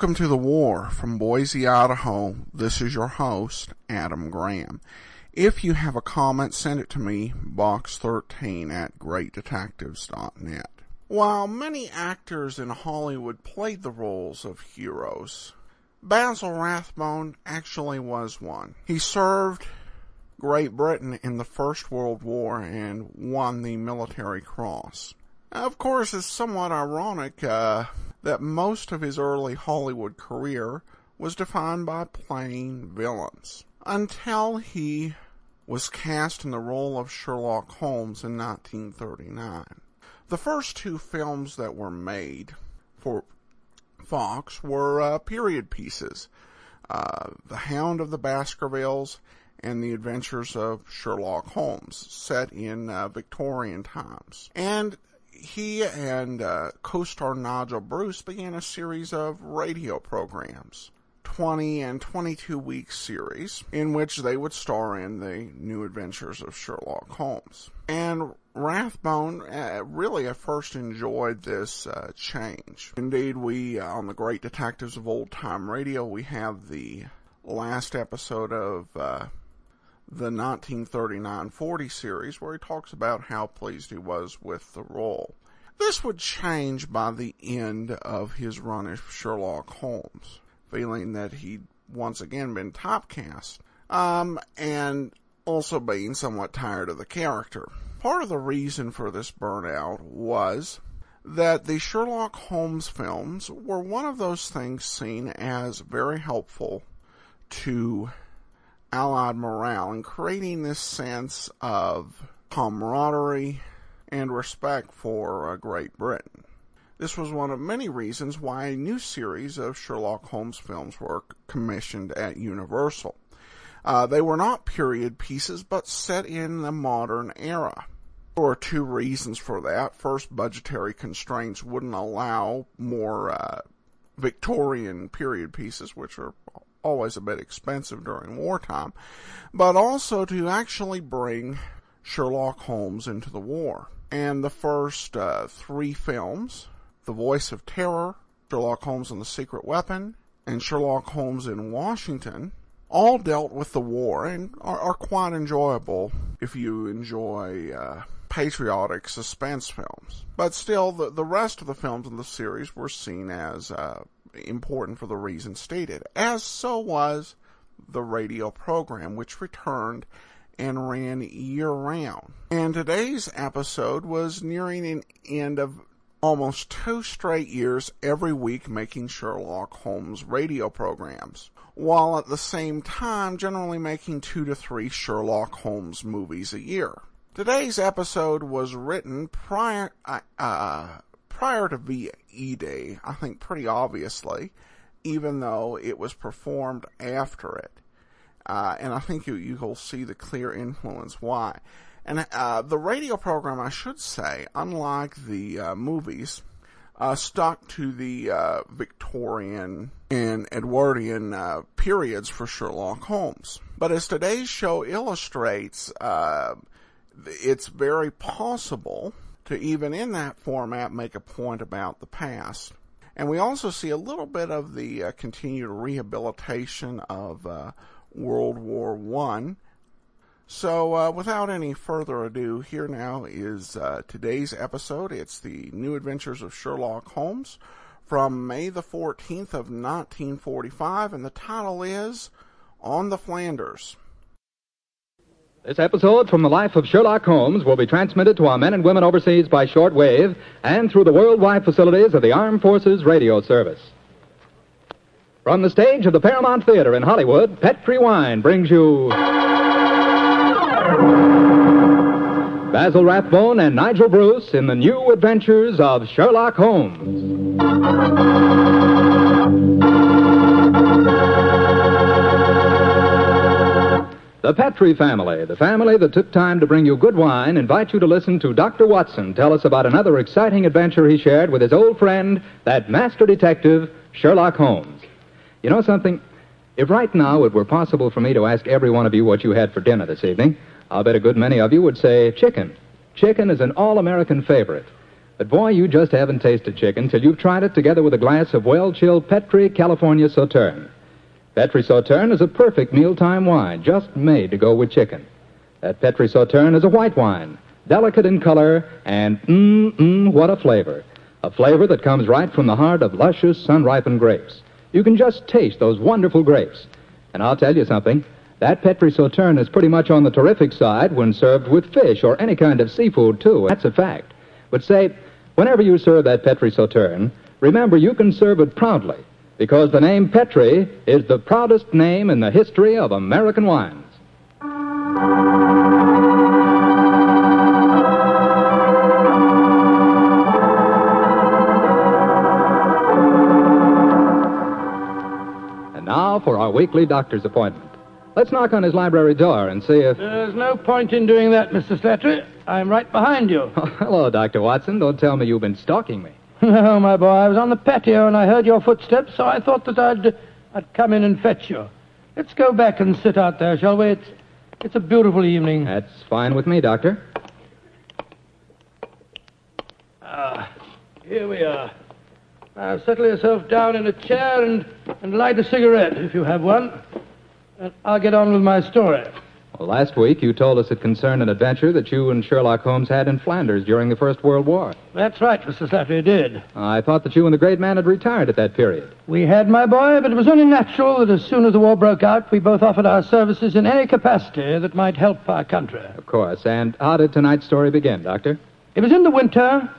Welcome to the war from Boise, Idaho. This is your host, Adam Graham. If you have a comment, send it to me, box13 at greatdetectives.net. While many actors in Hollywood played the roles of heroes, Basil Rathbone actually was one. He served Great Britain in the First World War and won the Military Cross. Of course, it's somewhat ironic uh, that most of his early Hollywood career was defined by playing villains until he was cast in the role of Sherlock Holmes in 1939. The first two films that were made for Fox were uh, period pieces uh, The Hound of the Baskervilles and The Adventures of Sherlock Holmes, set in uh, Victorian times. And he and uh, co-star Nigel Bruce began a series of radio programs. 20 and 22 week series in which they would star in the new adventures of Sherlock Holmes. And Rathbone uh, really at first enjoyed this uh, change. Indeed, we, uh, on the Great Detectives of Old Time Radio, we have the last episode of uh, the 1939-40 series where he talks about how pleased he was with the role. This would change by the end of his run as Sherlock Holmes, feeling that he'd once again been typecast, um, and also being somewhat tired of the character. Part of the reason for this burnout was that the Sherlock Holmes films were one of those things seen as very helpful to Allied morale and creating this sense of camaraderie and respect for uh, Great Britain. This was one of many reasons why a new series of Sherlock Holmes films were commissioned at Universal. Uh, they were not period pieces, but set in the modern era. There were two reasons for that. First, budgetary constraints wouldn't allow more uh, Victorian period pieces, which are always a bit expensive during wartime, but also to actually bring Sherlock Holmes into the war. And the first uh, three films, The Voice of Terror, Sherlock Holmes and the Secret Weapon, and Sherlock Holmes in Washington, all dealt with the war and are, are quite enjoyable if you enjoy uh, patriotic suspense films. But still, the, the rest of the films in the series were seen as uh, important for the reason stated, as so was the radio program, which returned and ran year round. And today's episode was nearing an end of almost two straight years every week making Sherlock Holmes radio programs, while at the same time generally making two to three Sherlock Holmes movies a year. Today's episode was written prior, uh, prior to VE Day, I think pretty obviously, even though it was performed after it. Uh, and I think you, you'll see the clear influence why. And uh, the radio program, I should say, unlike the uh, movies, uh, stuck to the uh, Victorian and Edwardian uh, periods for Sherlock Holmes. But as today's show illustrates, it's very possible to even in that format make a point about the past. And we also see a little bit of the uh, continued rehabilitation of uh, World War One. So, uh, without any further ado, here now is uh, today's episode. It's the New Adventures of Sherlock Holmes from May the 14th of 1945, and the title is On the Flanders. This episode from the life of Sherlock Holmes will be transmitted to our men and women overseas by short wave and through the worldwide facilities of the Armed Forces Radio Service. From the stage of the Paramount Theater in Hollywood, Petri Wine brings you Basil Rathbone and Nigel Bruce in the new adventures of Sherlock Holmes. The Petri family, the family that took time to bring you good wine, invite you to listen to Dr. Watson tell us about another exciting adventure he shared with his old friend, that master detective, Sherlock Holmes. You know something? If right now it were possible for me to ask every one of you what you had for dinner this evening, I'll bet a good many of you would say chicken. Chicken is an all American favorite. But boy, you just haven't tasted chicken till you've tried it together with a glass of well-chilled Petri California Sauterne. Petri Sauterne is a perfect mealtime wine, just made to go with chicken. That Petri Sauterne is a white wine, delicate in color, and mmm, mmm, what a flavor. A flavor that comes right from the heart of luscious, sun-ripened grapes. You can just taste those wonderful grapes. And I'll tell you something. That Petri Sauterne is pretty much on the terrific side when served with fish or any kind of seafood, too. That's a fact. But say, whenever you serve that Petri Sauterne, remember you can serve it proudly because the name Petri is the proudest name in the history of American wines. And now for our weekly doctor's appointment. Let's knock on his library door and see if. There's no point in doing that, Mr. Slattery. I'm right behind you. Oh, hello, Dr. Watson. Don't tell me you've been stalking me. no, my boy. I was on the patio and I heard your footsteps, so I thought that I'd, I'd come in and fetch you. Let's go back and sit out there, shall we? It's, it's a beautiful evening. That's fine with me, Doctor. Ah, here we are. Now, settle yourself down in a chair and, and light a cigarette, if you have one. And I'll get on with my story. Well, last week you told us it concerned an adventure that you and Sherlock Holmes had in Flanders during the First World War. That's right, Mr. Slattery, I did. I thought that you and the great man had retired at that period. We had, my boy, but it was only natural that as soon as the war broke out, we both offered our services in any capacity that might help our country. Of course. And how did tonight's story begin, Doctor? It was in the winter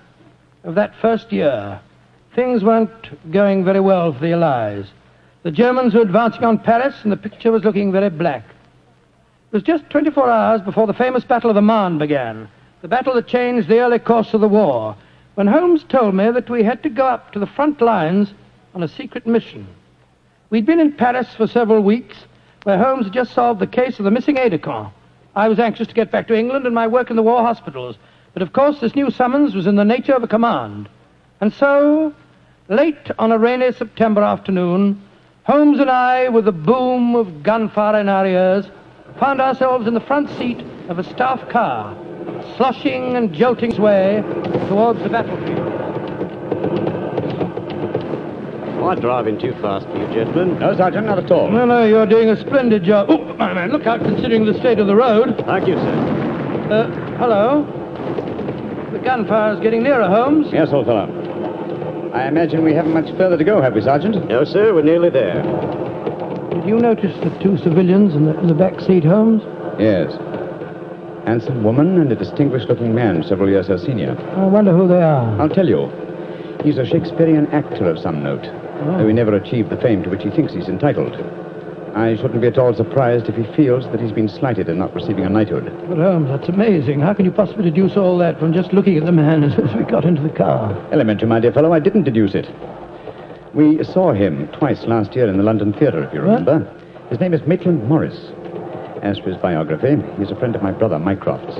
of that first year. Things weren't going very well for the Allies. The Germans were advancing on Paris, and the picture was looking very black. It was just 24 hours before the famous Battle of the Marne began, the battle that changed the early course of the war, when Holmes told me that we had to go up to the front lines on a secret mission. We'd been in Paris for several weeks, where Holmes had just solved the case of the missing aide de camp. I was anxious to get back to England and my work in the war hospitals, but of course this new summons was in the nature of a command. And so, late on a rainy September afternoon, Holmes and I, with the boom of gunfire in our ears, found ourselves in the front seat of a staff car, sloshing and jolting its way towards the battlefield. Am I driving too fast for you, gentlemen? No, Sergeant, not at all. No, no, you're doing a splendid job. Oh, my man, look out considering the state of the road. Thank you, sir. Uh, hello? The gunfire's getting nearer, Holmes. Yes, old fellow. I imagine we haven't much further to go, have we, Sergeant? No, sir, we're nearly there. Did you notice the two civilians in the, in the back seat, Holmes? Yes. Handsome woman and a distinguished-looking man, several years her senior. I wonder who they are. I'll tell you. He's a Shakespearean actor of some note, oh. though he never achieved the fame to which he thinks he's entitled. I shouldn't be at all surprised if he feels that he's been slighted in not receiving a knighthood. But, Holmes, that's amazing. How can you possibly deduce all that from just looking at the man as we got into the car? Elementary, my dear fellow, I didn't deduce it. We saw him twice last year in the London Theatre, if you What? remember. His name is Maitland Morris. As for his biography, he's a friend of my brother, Mycroft's.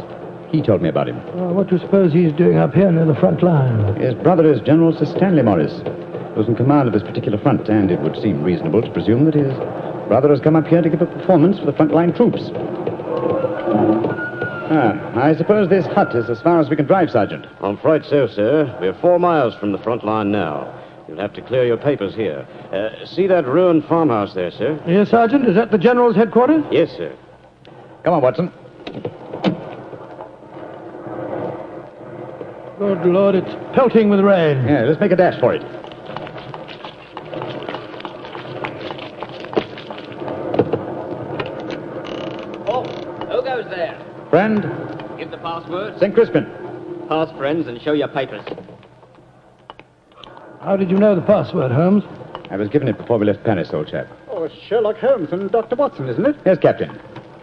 He told me about him. Well, what do you suppose he's doing up here near the front line? His brother is General Sir Stanley Morris, who's in command of this particular front, and it would seem reasonable to presume that his brother has come up here to give a performance for the frontline troops. Ah, I suppose this hut is as far as we can drive, Sergeant. I'm afraid so, sir. We're four miles from the front line now. You'll have to clear your papers here. Uh, see that ruined farmhouse there, sir? Yes, Sergeant? Is that the General's headquarters? Yes, sir. Come on, Watson. Good Lord, it's pelting with rain. Yeah, let's make a dash for it. Oh, who goes there? Friend, Give the password. St. Crispin. Pass friends and show your papers. How did you know the password, Holmes? I was given it before we left Paris, old chap. Oh, Sherlock Holmes and Dr. Watson, isn't it? Yes, Captain.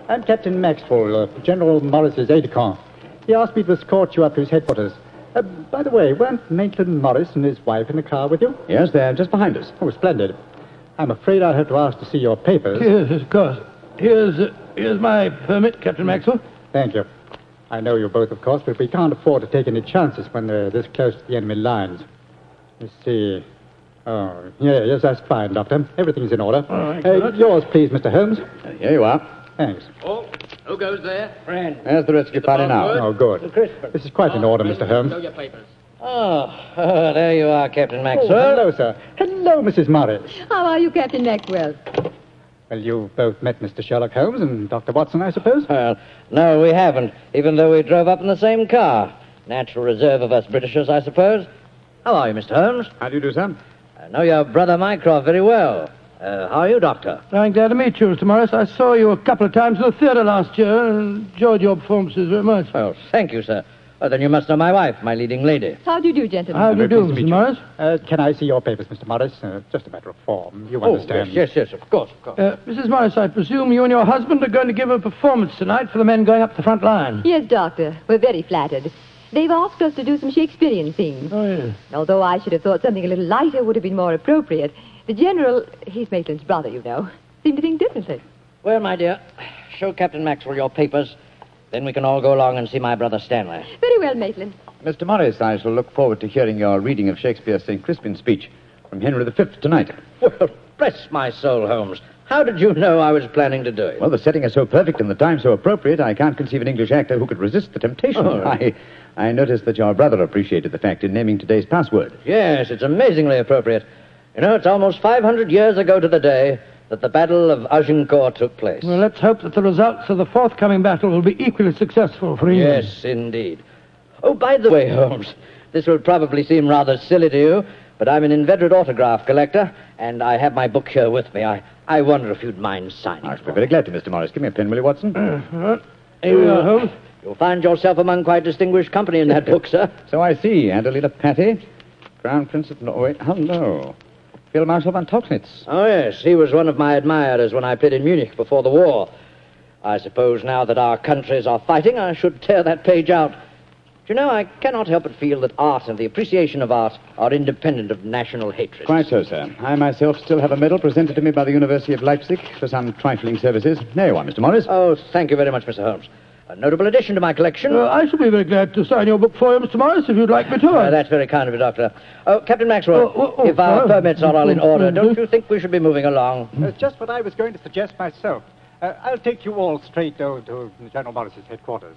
I'm Captain Maxwell, uh, General Morris's aide-de-camp. He asked me to escort you up to his headquarters. Uh, by the way, weren't Maitland Morris and his wife in the car with you? Yes, they're just behind us. Oh, splendid. I'm afraid I'll have to ask to see your papers. Yes, of course. Here's, uh, here's my permit, Captain Maxwell. Thank you. I know you both, of course, but we can't afford to take any chances when they're this close to the enemy lines. Let's see. Oh, yeah, yes, that's fine, Doctor. Everything's in order. All right, Uh, yours, please, Mr. Holmes. Uh, Here you are. Thanks. Oh, who goes there? Friend. There's the rest of your party now. Oh, good. This is quite in order, Mr. Holmes. Show your papers. Oh, oh, there you are, Captain Oh, Maxwell. hello, sir. Hello, Mrs. Morris. How are you, Captain Maxwell? Well, you've both met Mr. Sherlock Holmes and Dr. Watson, I suppose? Well, no, we haven't, even though we drove up in the same car. Natural reserve of us Britishers, I suppose. How are you, Mr. Holmes? How do you do, sir? I know your brother Mycroft very well. Uh, how are you, Doctor? I'm glad to meet you, Mr. Morris. I saw you a couple of times in the theatre last year and enjoyed your performances very much. Oh, thank you, sir. Oh, then you must know my wife, my leading lady. How do you do, gentlemen? How do you do, Mr. you. Morris? Uh, can I see your papers, Mr. Morris? Uh, just a matter of form. You Oh, understand. yes, yes, yes, of course, of course. Uh, Mrs. Morris, I presume you and your husband are going to give a performance tonight for the men going up the front line. Yes, Doctor. We're very flattered. They've asked us to do some Shakespearean scenes. Oh, yes. Although I should have thought something a little lighter would have been more appropriate. The General, he's Maitland's brother, you know, seemed to think differently. Well, my dear, show Captain Maxwell your papers. Then we can all go along and see my brother Stanley. Very well, Maitland. Mr. Morris, I shall look forward to hearing your reading of Shakespeare's St. Crispin's speech from Henry V tonight. Well, bless my soul, Holmes. How did you know I was planning to do it? Well, the setting is so perfect and the time so appropriate, I can't conceive an English actor who could resist the temptation. Oh. I, I noticed that your brother appreciated the fact in naming today's password. Yes, it's amazingly appropriate. You know, it's almost 500 years ago to the day that the Battle of Agincourt took place. Well, let's hope that the results of the forthcoming battle will be equally successful for England. yes, indeed. Oh, by the way, Holmes, this will probably seem rather silly to you, but I'm an inveterate autograph collector, and I have my book here with me. I, I wonder if you'd mind signing I it shall for be very glad to, Mr. Morris. Give me a pen, will you, Watson? Uh, All right. Here we are, Holmes. You'll find yourself among quite distinguished company in that book, sir. So I see. Adelina Patti, Crown Prince of Norway. Hello. Field Marshal von Tauchnitz. Oh, yes, he was one of my admirers when I played in Munich before the war. I suppose now that our countries are fighting, I should tear that page out. Do you know, I cannot help but feel that art and the appreciation of art are independent of national hatred. Quite so, sir. I myself still have a medal presented to me by the University of Leipzig for some trifling services. There you are, Mr. Morris. Oh, thank you very much, Mr. Holmes. A notable addition to my collection. Uh, I shall be very glad to sign your book for you, Mr. Morris, if you'd like me to. Uh, that's very kind of you, Doctor. Oh, Captain Maxwell, Oh, oh, oh, if our sorry. permits are all in order, Mhm. don't you think we should be moving along? Uh, just what I was going to suggest myself. Uh, I'll take you all straight over to General Morris's headquarters.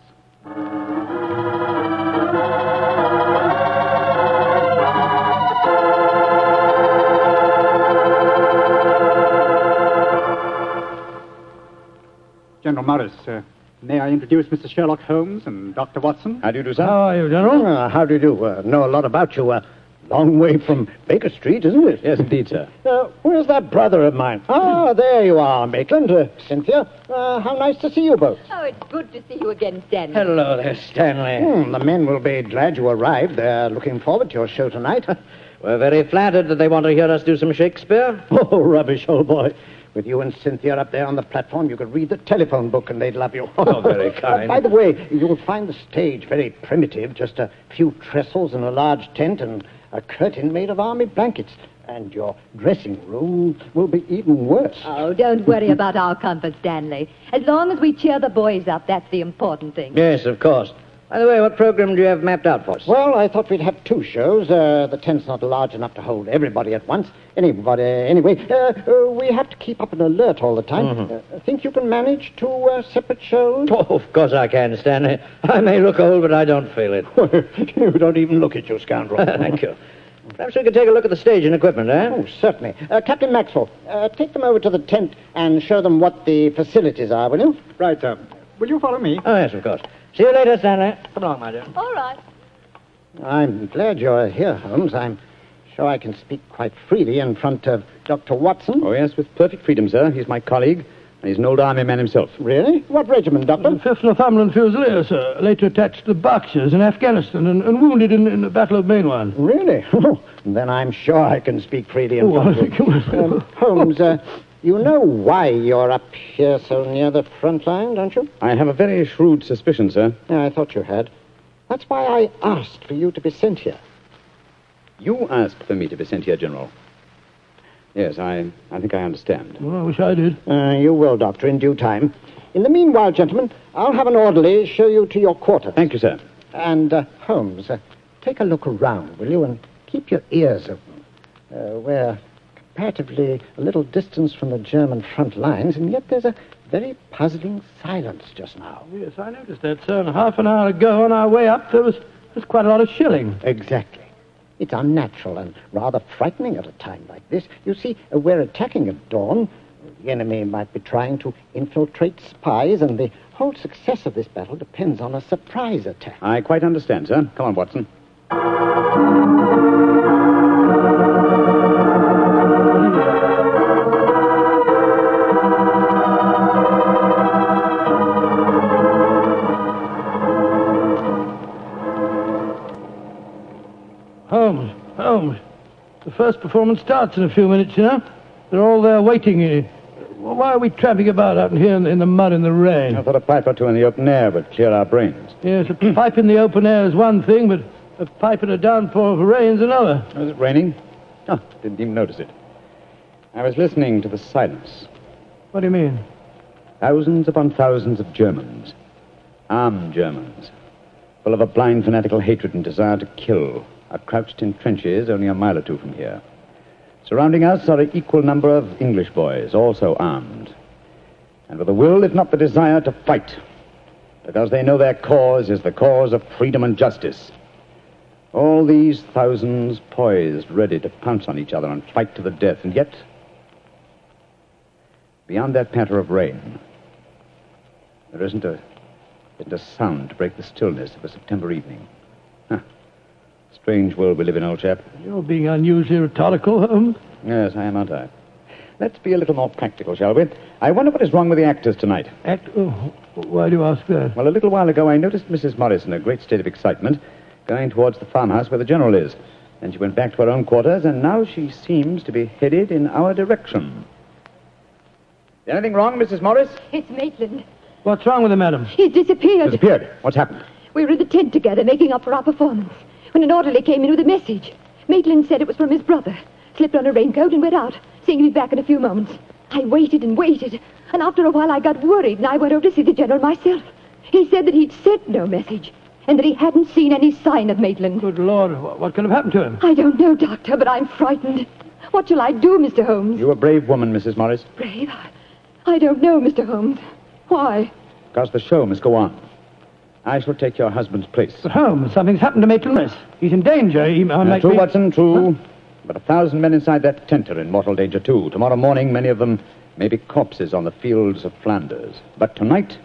General Morris, uh, may I introduce Mr. Sherlock Holmes and Dr. Watson? How do you do, sir? How are you, General? Uh, how do you do? Uh, know a lot about you. Uh, long way from Baker Street, isn't it? Yes, indeed, sir. Uh, where's that brother of mine? Ah, there you are, Maitland. Uh, Cynthia, uh, how nice to see you both. Oh, it's good to see you again, Stanley. Hello there, Stanley. Hmm, the men will be glad you arrived. They're looking forward to your show tonight. We're very flattered that they want to hear us do some Shakespeare. oh, rubbish, old boy. With you and Cynthia up there on the platform, you could read the telephone book and they'd love you. Oh, very kind. by the way, you'll find the stage very primitive, just a few trestles and a large tent and a curtain made of army blankets. And your dressing room will be even worse. Oh, don't worry about our comfort, Stanley. As long as we cheer the boys up, that's the important thing. Yes, of course. By the way, what program do you have mapped out for us? Well, I thought we'd have two shows. Uh, the tent's not large enough to hold everybody at once. Anybody, anyway, uh, uh, we have to keep up an alert all the time. Uh, think you can manage two uh, separate shows? Oh, of course I can, Stanley. I may look old, but I don't feel it. you don't even look at you, scoundrel. Thank you. Perhaps we could take a look at the stage and equipment, eh? Oh, certainly. Uh, Captain Maxwell, uh, take them over to the tent and show them what the facilities are, will you? Right, sir. Will you follow me? Oh, yes, of course. See you later, Stanley. Come along, my dear. All right. I'm glad you're here, Holmes. I'm sure I can speak quite freely in front of Dr. Watson. Oh, yes, with perfect freedom, sir. He's my colleague, and he's an old army man himself. Really? What regiment, Doctor? The 5th Northumberland Fusiliers, sir, later attached to the Berkshires in Afghanistan and, and wounded in, in the Battle of Maiwand. Really? then I'm sure I can speak freely in Oh, front of you. Um, Holmes, uh, you know why you're up here so near the front line, don't you? I have a very shrewd suspicion, sir. Yeah, I thought you had. That's why I asked for you to be sent here. You asked for me to be sent here, General. Yes, I, I think I understand. Well, I wish I did. Uh, you will, Doctor, in due time. In the meanwhile, gentlemen, I'll have an orderly show you to your quarters. Thank you, sir. And, uh, Holmes, uh, take a look around, will you, and keep your ears open. Uh, we're comparatively a little distance from the German front lines, and yet there's a very puzzling silence just now. Yes, I noticed that, sir. And half an hour ago, on our way up, there was That's quite a lot of shilling. Exactly. It's unnatural and rather frightening at a time like this. You see, uh, we're attacking at dawn. The enemy might be trying to infiltrate spies, and the whole success of this battle depends on a surprise attack. I quite understand, sir. Come on, Watson. Performance starts in a few minutes, you know. They're all there waiting. Why are we tramping about out here in, in the mud and the rain? I thought a pipe or two in the open air would clear our brains. Yes, a pipe in the open air is one thing, but a pipe in a downpour of rain's another. Oh, was it raining? Oh, didn't even notice it. I was listening to the silence. What do you mean? Thousands upon thousands of Germans. Armed Germans. Full of a blind fanatical hatred and desire to kill. Are crouched in trenches only a mile or two from here. Surrounding us are an equal number of English boys, also armed. And with a will, if not the desire, to fight. Because they know their cause is the cause of freedom and justice. All these thousands poised, ready to pounce on each other and fight to the death. And yet, beyond that patter of rain, there isn't a, isn't a sound to break the stillness of a September evening. Huh. Strange world we live in, old chap. You're being unusually rhetorical, Holmes. Yes, I am, aren't I? Let's be a little more practical, shall we? I wonder what is wrong with the actors tonight. Act. Oh, why do you ask that? Well, a little while ago, I noticed Mrs. Morris in a great state of excitement, going towards the farmhouse where the general is. Then she went back to her own quarters, and now she seems to be headed in our direction. Is anything wrong, Mrs. Morris? It's Maitland. What's wrong with him, madam? He's disappeared. Disappeared. What's happened? We were in the tent together making up for our performance when an orderly came in with a message. Maitland said it was from his brother. Slipped on a raincoat and went out, saying he'd be back in a few moments. I waited and waited, and after a while I got worried and I went over to see the general myself. He said that he'd sent no message and that he hadn't seen any sign of Maitland. Good Lord, what can have happened to him? I don't know, Doctor, but I'm frightened. What shall I do, Mr. Holmes? You're a brave woman, Mrs. Morris, Brave? I, I don't know, Mr. Holmes. Why? because the show must go on. I shall take your husband's place. But Holmes, something's happened to Maitland Morris. He's in danger. He uh, Uh, might true, be... Watson, true. But a thousand men inside that tent are in mortal danger, too. Tomorrow morning, many of them may be corpses on the fields of Flanders. But tonight,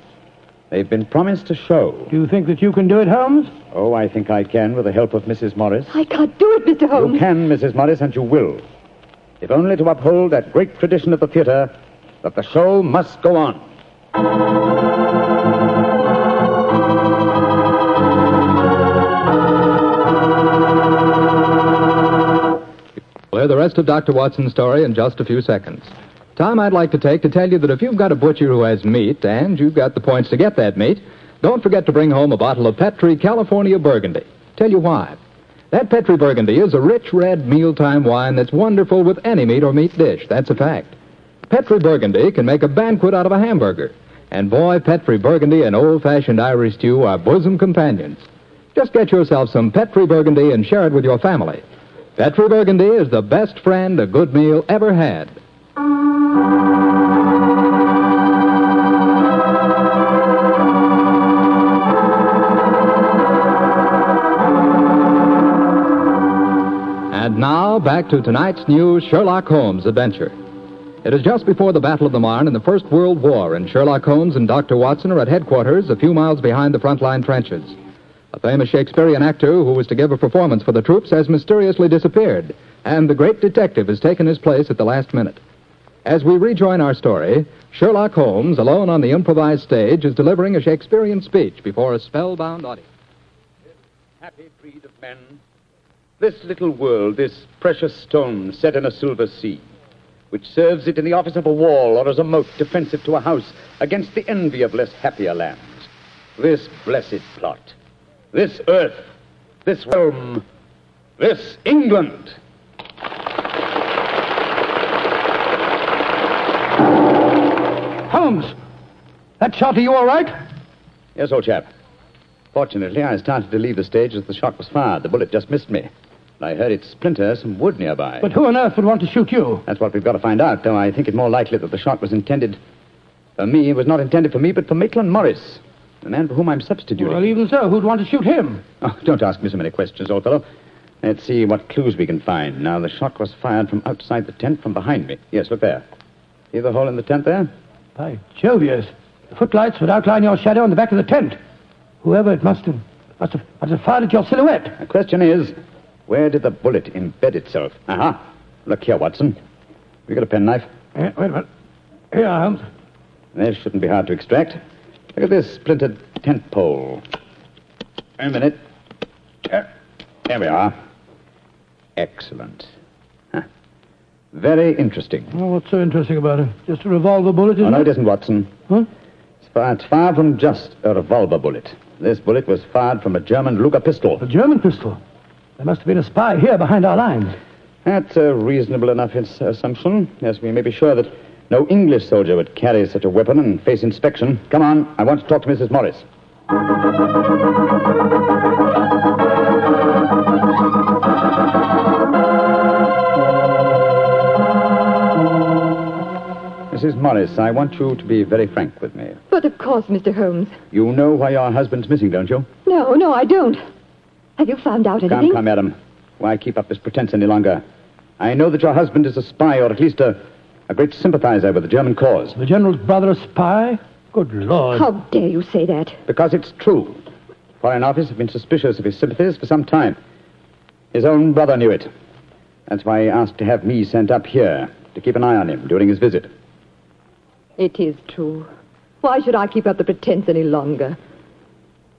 they've been promised a show. Do you think that you can do it, Holmes? Oh, I think I can with the help of Mrs. Morris. I can't do it, Mr. Holmes. You can, Mrs. Morris, and you will. If only to uphold that great tradition of the theater that the show must go on. The rest of Dr. Watson's story in just a few seconds. Time I'd like to take to tell you that if you've got a butcher who has meat and you've got the points to get that meat, don't forget to bring home a bottle of Petri California Burgundy. Tell you why. That Petri Burgundy is a rich red mealtime wine that's wonderful with any meat or meat dish. That's a fact. Petri Burgundy can make a banquet out of a hamburger. And boy, Petri Burgundy and old-fashioned Irish stew are bosom companions. Just get yourself some Petri Burgundy and share it with your family. Petri Burgundy is the best friend a good meal ever had. And now, back to tonight's new Sherlock Holmes adventure. It is just before the Battle of the Marne in the First World War, and Sherlock Holmes and Dr. Watson are at headquarters a few miles behind the front line trenches. Famous Shakespearean actor who was to give a performance for the troops has mysteriously disappeared, and the great detective has taken his place at the last minute. As we rejoin our story, Sherlock Holmes, alone on the improvised stage, is delivering a Shakespearean speech before a spellbound audience. Happy breed of men. This little world, this precious stone set in a silver sea, which serves it in the office of a wall or as a moat defensive to a house against the envy of less happier lands. This blessed plot, this earth, this realm, this England. Holmes! That shot, are you all right? Yes, old chap. Fortunately, I started to leave the stage as the shot was fired. The bullet just missed me. I heard it splinter some wood nearby. But who on earth would want to shoot you? That's what we've got to find out, though I think it more likely that the shot was intended for me. It was not intended for me, but for Maitland Morris. The man for whom I'm substituting. Well, even so, who'd want to shoot him? Oh, don't ask me so many questions, old fellow. Let's see what clues we can find. Now, the shot was fired from outside the tent from behind me. Yes, look there. See the hole in the tent there? By Jove, yes. The footlights would outline your shadow on the back of the tent. Whoever it must have, must have, must have fired at your silhouette. The question is, where did the bullet embed itself? Aha. Look here, Watson. You got a penknife? Eh, wait a minute. Here, Holmes. This shouldn't be hard to extract. Look at this splintered tent pole. Wait a minute. There, there we are. Excellent. Huh. Very interesting. Oh, what's so interesting about it? Just a revolver bullet, Oh, no, it it? isn't, Watson. Huh? It's far, it's far from just a revolver bullet. This bullet was fired from a German Luger pistol. A German pistol. There must have been a spy here behind our lines. That's a reasonable enough assumption. Yes, we may be sure that no English soldier would carry such a weapon and face inspection. Come on, I want to talk to Mrs. Morris. Mrs. Morris, I want you to be very frank with me. But of course, Mr. Holmes. You know why your husband's missing, don't you? No, no, I don't. Have you found out anything? Come, come, madam. Why keep up this pretense any longer? I know that your husband is a spy, or at least a, a great sympathizer with the German cause. The general's brother a spy? Good Lord. How dare you say that? Because it's true. Foreign Office have been suspicious of his sympathies for some time. His own brother knew it. That's why he asked to have me sent up here to keep an eye on him during his visit. It is true. Why should I keep up the pretense any longer?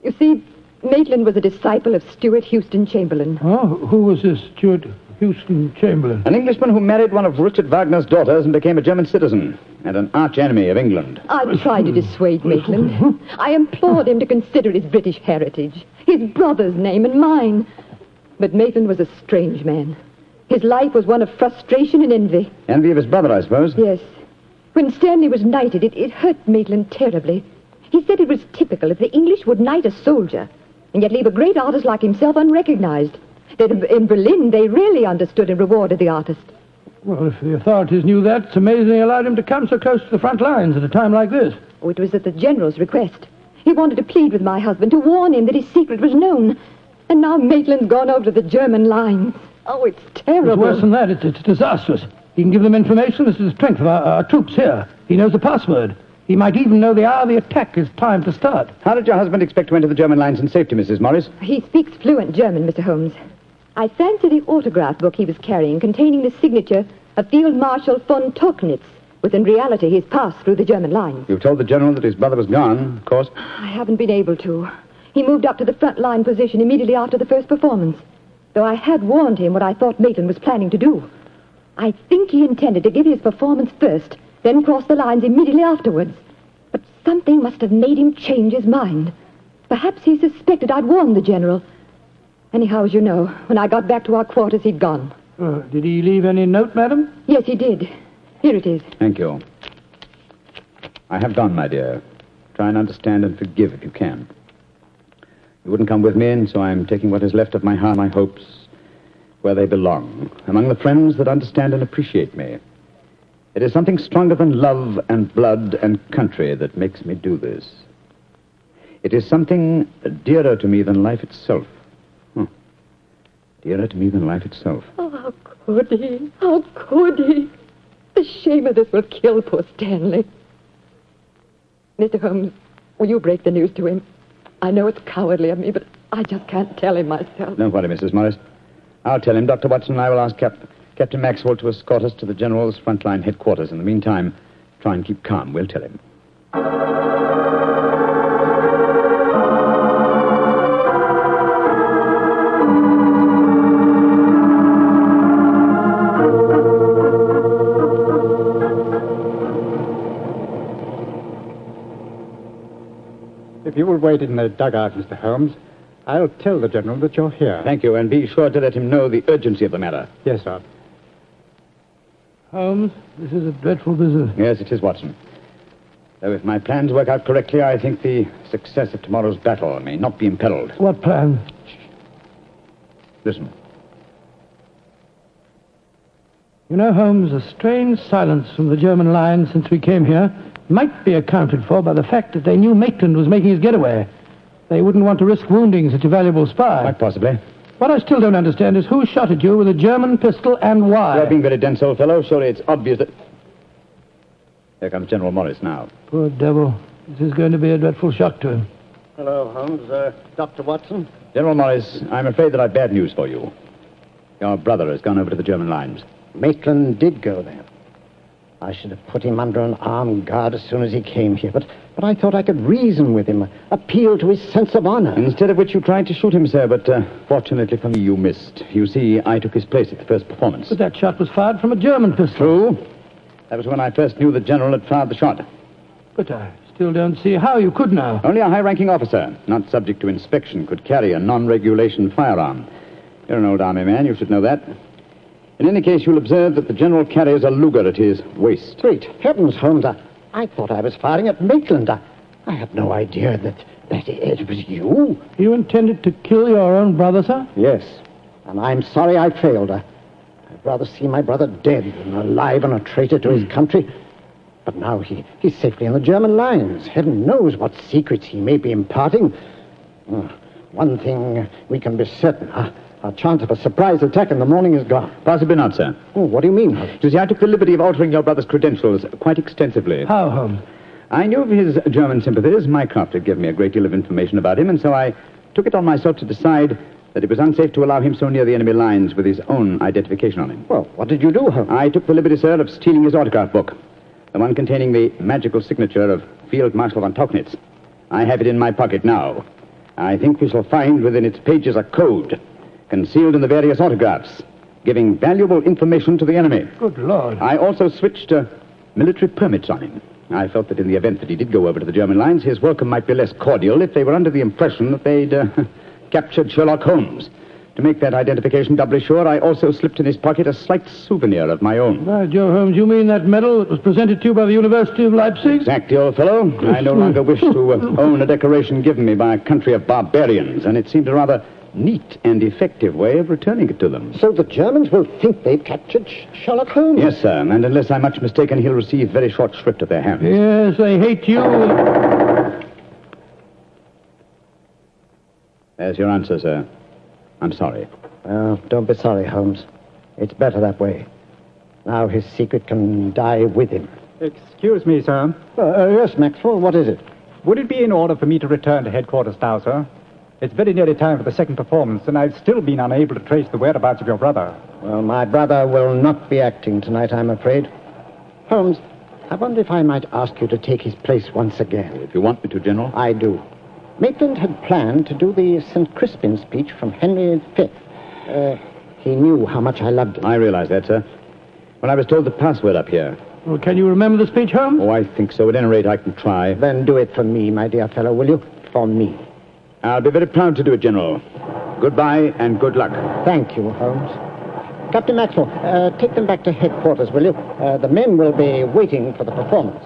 You see, Maitland was a disciple of Stuart Houston Chamberlain. Oh, who was this Stuart Houston Chamberlain? An Englishman who married one of Richard Wagner's daughters and became a German citizen, and an arch enemy of England. I tried to dissuade Maitland. I implored him to consider his British heritage, his brother's name and mine. But Maitland was a strange man. His life was one of frustration and envy. Envy of his brother, I suppose. Yes. When Stanley was knighted, it, it hurt Maitland terribly. He said it was typical that the English would knight a soldier and yet leave a great artist like himself unrecognized. That in Berlin, they really understood and rewarded the artist. Well, if the authorities knew that, it's amazing they allowed him to come so close to the front lines at a time like this. Oh, it was at the general's request. He wanted to plead with my husband to warn him that his secret was known. And now Maitland's gone over to the German lines. Oh, it's terrible. It's worse than that. It's, it's disastrous. He can give them information This is the strength of our, our troops here. He knows the password. He might even know the hour the attack is timed to start. How did your husband expect to enter the German lines in safety, Mrs. Morris? He speaks fluent German, Mr. Holmes. I fancy the autograph book he was carrying containing the signature of Field Marshal von Tauchnitz was in reality his pass through the German lines. You've told the general that his brother was gone, of course. I haven't been able to. He moved up to the front line position immediately after the first performance, though I had warned him what I thought Maitland was planning to do. I think he intended to give his performance first, then cross the lines immediately afterwards. But something must have made him change his mind. Perhaps he suspected I'd warned the general. Anyhow, as you know, when I got back to our quarters, he'd gone. Uh, did he leave any note, madam? Yes, he did. Here it is. Thank you. I have gone, my dear. Try and understand and forgive if you can. You wouldn't come with me, and so I'm taking what is left of my heart, my hopes, where they belong, among the friends that understand and appreciate me. It is something stronger than love and blood and country that makes me do this. It is something dearer to me than life itself. Dearer to me than life itself. Oh, how could he? How could he? The shame of this will kill poor Stanley. Mr. Holmes, will you break the news to him? I know it's cowardly of me, but I just can't tell him myself. Don't worry, Mrs. Morris. I'll tell him. Dr. Watson and I will ask Cap- Captain Maxwell to escort us to the General's frontline headquarters. In the meantime, try and keep calm. We'll tell him. You will wait in the dugout, Mr. Holmes, I'll tell the General that you're here. Thank you, and be sure to let him know the urgency of the matter. Yes, sir. Holmes, this is a dreadful business. Yes, it is, Watson. Though if my plans work out correctly, I think the success of tomorrow's battle may not be imperiled. What plan? Listen. You know, Holmes, a strange silence from the German lines since we came here might be accounted for by the fact that they knew Maitland was making his getaway. They wouldn't want to risk wounding such a valuable spy. Quite possibly. What I still don't understand is who shot at you with a German pistol and why. You're being very dense, old fellow. Surely it's obvious that. Here comes General Morris now. Poor devil. This is going to be a dreadful shock to him. Hello, Holmes. Uh, Dr. Watson? General Morris, I'm afraid that I've bad news for you. Your brother has gone over to the German lines. Maitland did go there. I should have put him under an armed guard as soon as he came here, but, but I thought I could reason with him, appeal to his sense of honor. Instead of which you tried to shoot him, sir, but uh, fortunately for me, you missed. You see, I took his place at the first performance. But that shot was fired from a German pistol. True. That was when I first knew the general had fired the shot. But I still don't see how you could now. Only a high-ranking officer, not subject to inspection, could carry a non-regulation firearm. You're an old army man, you should know that. In any case, you'll observe that the general carries a Luger at his waist. Great heavens, Holmes. I, I thought I was firing at Maitland. I, I had no idea that, that it was you. You intended to kill your own brother, sir? Yes. And I'm sorry I failed. I, I'd rather see my brother dead than alive and a traitor to his country. But now he, he's safely in the German lines. Heaven knows what secrets he may be imparting. Uh, one thing we can be certain. Uh, our chance of a surprise attack in the morning is gone. Possibly not, sir. Oh, what do you mean? You see, I took the liberty of altering your brother's credentials quite extensively. How, Holmes? I knew of his German sympathies. Mycroft had given me a great deal of information about him, and so I took it on myself to decide that it was unsafe to allow him so near the enemy lines with his own identification on him. Well, what did you do, Holmes? I took the liberty, sir, of stealing his autograph book, the one containing the magical signature of Field Marshal von Tauchnitz. I have it in my pocket now. I think we shall find within its pages a code concealed in the various autographs, giving valuable information to the enemy. Good Lord. I also switched uh, military permits on him. I felt that in the event that he did go over to the German lines, his welcome might be less cordial if they were under the impression that they'd uh, captured Sherlock Holmes. To make that identification doubly sure, I also slipped in his pocket a slight souvenir of my own. By Jove Holmes, you mean that medal that was presented to you by the University of Leipzig? Exactly, old fellow. I no longer wish to uh, own a decoration given me by a country of barbarians, and it seemed a rather neat and effective way of returning it to them. So the Germans will think they've captured Sh- Sherlock Holmes? Yes, sir, and unless I'm much mistaken, he'll receive very short shrift at their hands. Yes, they hate you. There's your answer, sir. I'm sorry. Well, don't be sorry, Holmes. It's better that way. Now his secret can die with him. Excuse me, sir. Uh, uh, yes, Maxwell, what is it? Would it be in order for me to return to headquarters now, sir? It's very nearly time for the second performance, and I've still been unable to trace the whereabouts of your brother. Well, my brother will not be acting tonight, I'm afraid. Holmes, I wonder if I might ask you to take his place once again. If you want me to, General. I do. Maitland had planned to do the St. Crispin speech from Henry V. Uh, he knew how much I loved him. I realize that, sir. When I was told the password up here. Well, can you remember the speech, Holmes? Oh, I think so. At any rate, I can try. Then do it for me, my dear fellow, will you? For me. I'll be very proud to do it, General. Goodbye and good luck. Thank you, Holmes. Captain Maxwell, uh, take them back to headquarters, will you? Uh, the men will be waiting for the performance.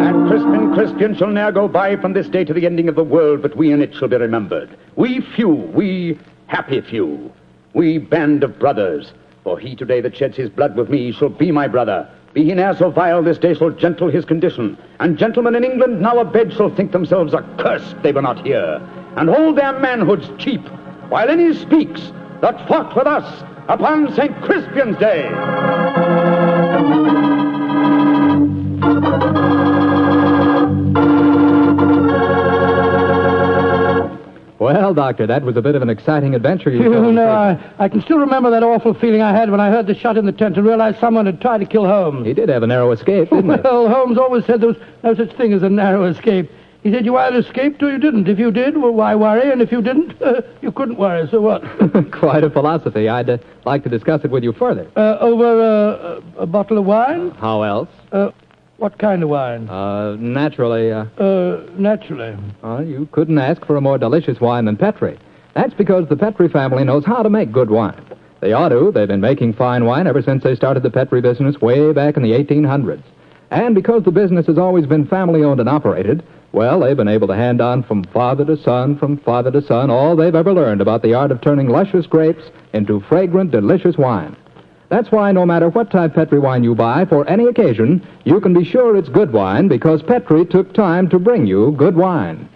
And Crispin Crispian shall ne'er go by from this day to the ending of the world, but we in it shall be remembered. We few, we happy few, we band of brothers. For he today that sheds his blood with me shall be my brother. Be he ne'er so vile, this day shall gentle his condition. And gentlemen in England now abed shall think themselves accursed they were not here, and hold their manhoods cheap, while any speaks that fought with us upon St. Crispian's Day. Well, Doctor, that was a bit of an exciting adventure you told know, I, I can still remember that awful feeling I had when I heard the shot in the tent and realized someone had tried to kill Holmes. He did have a narrow escape, didn't he? Well, Holmes always said there was no such thing as a narrow escape. He said you either escaped or you didn't. If you did, well, why worry? And if you didn't, uh, you couldn't worry. So what? Quite a philosophy. I'd uh, like to discuss it with you further. Uh, over uh, a bottle of wine? How else? Uh, what kind of wine? Uh, naturally, uh, Uh, naturally. well, you couldn't ask for a more delicious wine than Petri. That's because the Petri family knows how to make good wine. They ought to. They've been making fine wine ever since they started the Petri business way back in the 1800s. And because the business has always been family owned and operated, Well, they've been able to hand on from father to son, from father to son, all they've ever learned about the art of turning luscious grapes into fragrant, delicious wine. That's why no matter what type Petri wine you buy for any occasion, you can be sure it's good wine because Petri took time to bring you good wine.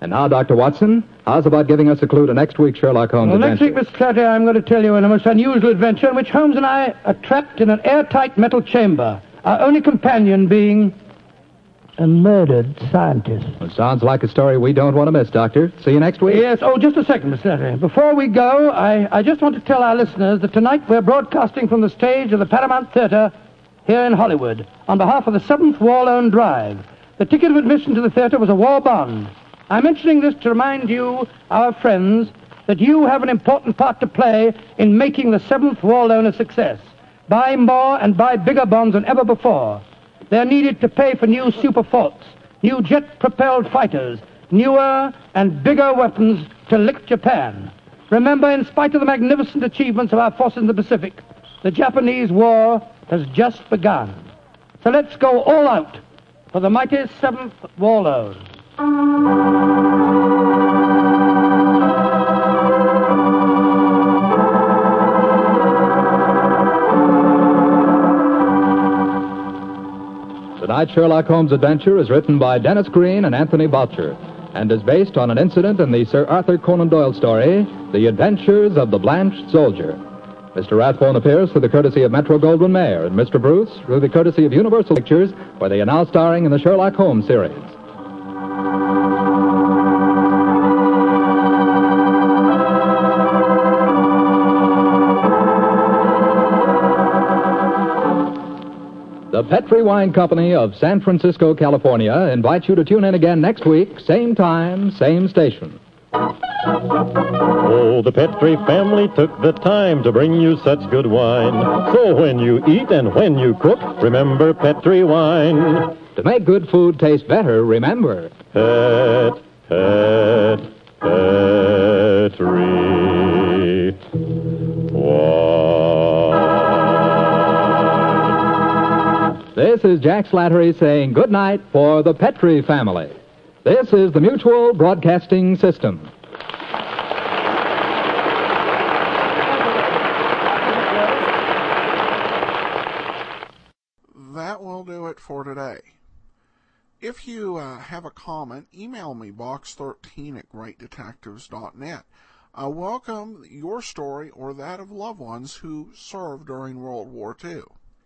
And now, Dr. Watson, how's about giving us a clue to next week's Sherlock Holmes Well, next week, Miss Clatter, I'm going to tell you in a most unusual adventure in which Holmes and I are trapped in an airtight metal chamber, our only companion being a murdered scientist. It sounds like a story we don't want to miss, Doctor. See you next week. Yes. Oh, just a second, Mr. Clatter. Before we go, I, I just want to tell our listeners that tonight we're broadcasting from the stage of the Paramount Theater here in Hollywood on behalf of the 7th War Loan Drive. The ticket of admission to the theater was a war bond. I'm mentioning this to remind you, our friends, that you have an important part to play in making the 7th War Loan a success. Buy more and buy bigger bonds than ever before. They're needed to pay for new super forts, new jet-propelled fighters, newer and bigger weapons to lick Japan. Remember, in spite of the magnificent achievements of our forces in the Pacific, the Japanese war has just begun. So let's go all out for the mighty 7th War Tonight's Sherlock Holmes adventure is written by Denis Green and Anthony Boucher and is based on an incident in the Sir Arthur Conan Doyle story, The Adventures of the Blanched Soldier. Mr. Rathbone appears through the courtesy of Metro Goldwyn Mayer and Mr. Bruce through the courtesy of Universal Pictures, where they are now starring in the Sherlock Holmes series. Petri Wine Company of San Francisco, California invites you to tune in again next week, same time, same station. Oh, the Petri family took the time to bring you such good wine. So when you eat and when you cook, remember Petri wine. To make good food taste better, remember. Pet, pet, Petri This is Jack Slattery saying good night for the Petri family. This is the Mutual Broadcasting System. That will do it for today. If you uh, have a comment, email me box13 at greatdetectives.net. I welcome your story or that of loved ones who served during World War II.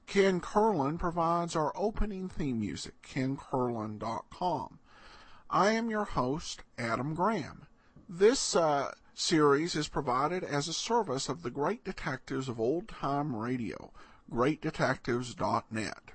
Ken Curlin provides our opening theme music, kencurlin.com. I am your host, Adam Graham. This uh, series is provided as a service of the great detectives of old time radio, greatdetectives.net.